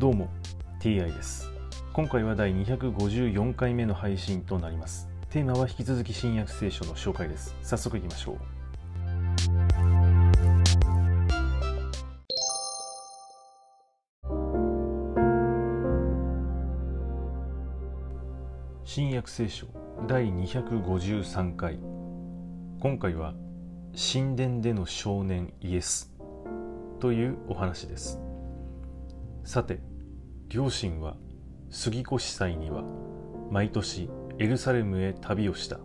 どうも TI です。今回は第254回目の配信となります。テーマは引き続き新約聖書の紹介です。早速いきましょう。新約聖書第253回。今回は神殿での少年イエスというお話です。さて両親は杉越祭には毎年エルサレムへ旅をした。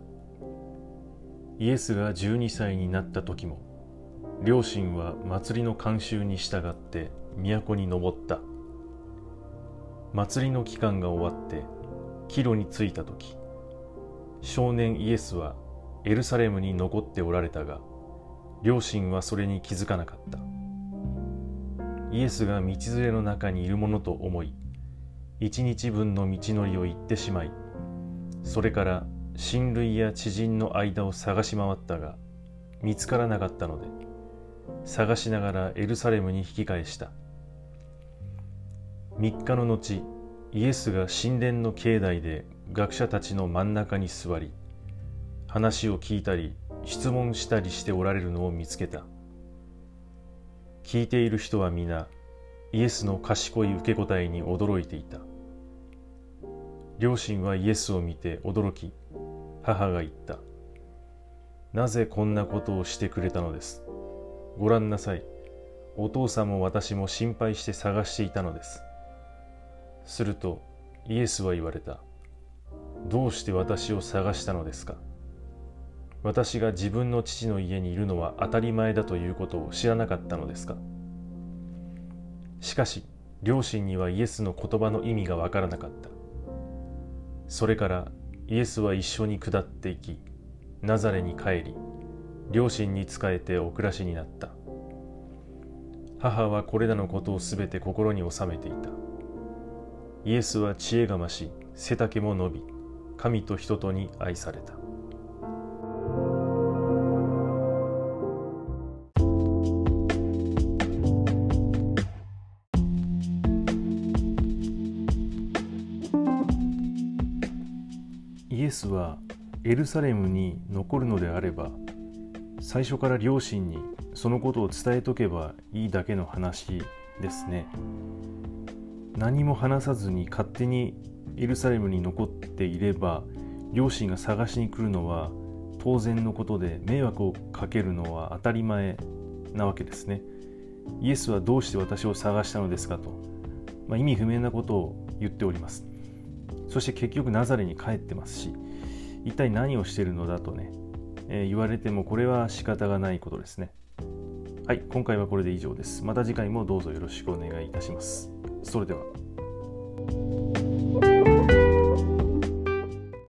イエスが12歳になった時も両親は祭りの慣習に従って都に登った。祭りの期間が終わって帰路に着いた時少年イエスはエルサレムに残っておられたが両親はそれに気づかなかった。イエスが道連れの中にいるものと思い一日分の道のりを行ってしまいそれから親類や知人の間を探し回ったが見つからなかったので探しながらエルサレムに引き返した。3日の後イエスが神殿の境内で学者たちの真ん中に座り話を聞いたり質問したりしておられるのを見つけた。聞いている人は皆イエスの賢い受け答えに驚いていた。両親はイエスを見て驚き母が言った。なぜこんなことをしてくれたのです？ご覧なさい。お父さんも私も心配して探していたのです。するとイエスは言われた。どうして私を探したのですか？私が自分の父の家にいるのは当たり前だということを知らなかったのですか？しかし両親にはイエスの言葉の意味がわからなかった。それからイエスは一緒に下っていきナザレに帰り両親に仕えてお暮らしになった。母はこれらのことをすべて心に収めていた。イエスは知恵が増し背丈も伸び神と人とに愛された。エスはエルサレムに残るのであれば最初から両親にそのことを伝えとけばいいだけの話ですね。何も話さずに勝手にエルサレムに残っていれば両親が探しに来るのは当然のことで迷惑をかけるのは当たり前なわけですね。イエスはどうして私を探したのですかと、まあ、意味不明なことを言っております。そして結局ナザレに帰ってますし一体何をしているのだとね、えー、言われてもこれは仕方がないことですね。はい今回はこれで以上です。また次回もどうぞよろしくお願いいたします。それでは。